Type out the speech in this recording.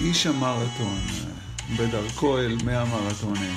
איש המרתון, בדרכו אל מאה מרתונים.